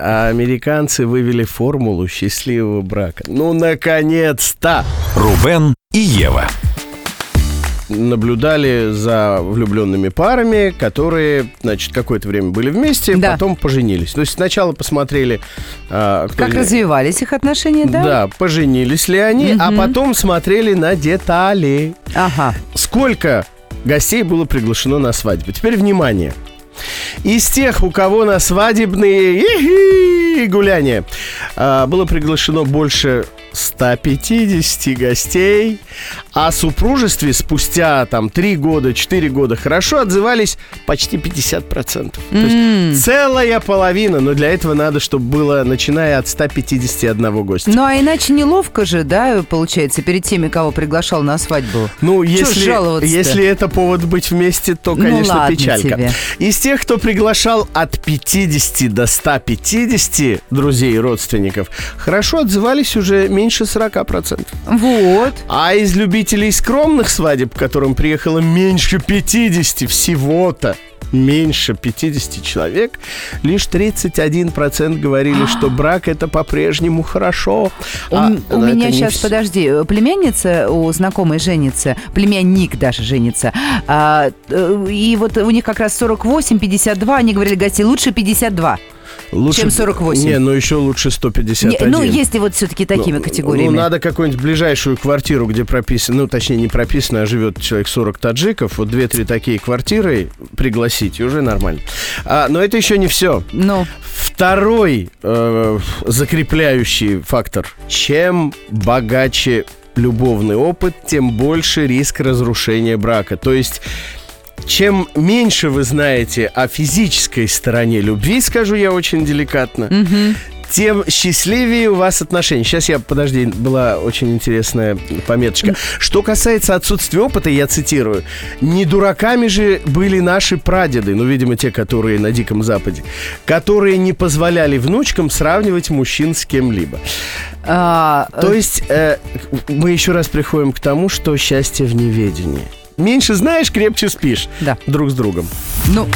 а американцы вывели формулу счастливого брака. Ну, наконец-то! Рубен и Ева. Наблюдали за влюбленными парами, которые, значит, какое-то время были вместе, Да. потом поженились. То есть сначала посмотрели... а, кто Как ли- развивались их отношения, да? Да, поженились ли они, а Мгм. потом смотрели на детали. Ага. Сколько гостей было приглашено на свадьбу? Теперь внимание. Из тех, у кого на свадебные гуляния. А, было приглашено больше 150 гостей, о супружестве спустя там 3 года, 4 года хорошо отзывались почти 50%. То есть целая половина, но для этого надо, чтобы было начиная от 151 гостя. Ну, а иначе неловко же, да, получается, перед теми, кого приглашал на свадьбу. Ну, если, если это повод быть вместе, то, Ну, конечно, ладно печалька. тебе. Из тех, кто приглашал от 50 до 150 друзей и родственников, хорошо отзывались уже меньше 40%. Вот. А из любителей скромных свадеб, к которым приехало меньше 50 всего-то, меньше 50 человек, лишь 31% говорили, что брак это по-прежнему хорошо. У, А, у это меня сейчас, всё. подожди, э, племянница у знакомой женится, племянник даже женится. А, э, и вот у них как раз 48-52, они говорили, гостей, лучше 52. Лучше, чем 48. Не, ну еще лучше Не, 151. ну, если вот все-таки такими Ну, категориями. Ну, надо какую-нибудь ближайшую квартиру, где прописано, ну, точнее, не прописано, а живет человек 40 таджиков, вот две-три такие квартиры пригласить, и уже нормально. А, но это еще не все. Ну, Второй э, закрепляющий фактор. Чем богаче любовный опыт, тем больше риск разрушения брака. То есть... Чем меньше вы знаете о физической стороне любви, скажу я очень деликатно, мгм. тем счастливее у вас отношения. Сейчас я, подожди, была очень интересная пометочка. Что касается отсутствия опыта, я цитирую, не дураками же были наши прадеды, ну, видимо, те, которые на Диком Западе, которые не позволяли внучкам сравнивать мужчин с кем-либо. А, То есть э, мы еще раз приходим к тому, что счастье в неведении. Меньше знаешь, крепче спишь Да. друг с другом. ну,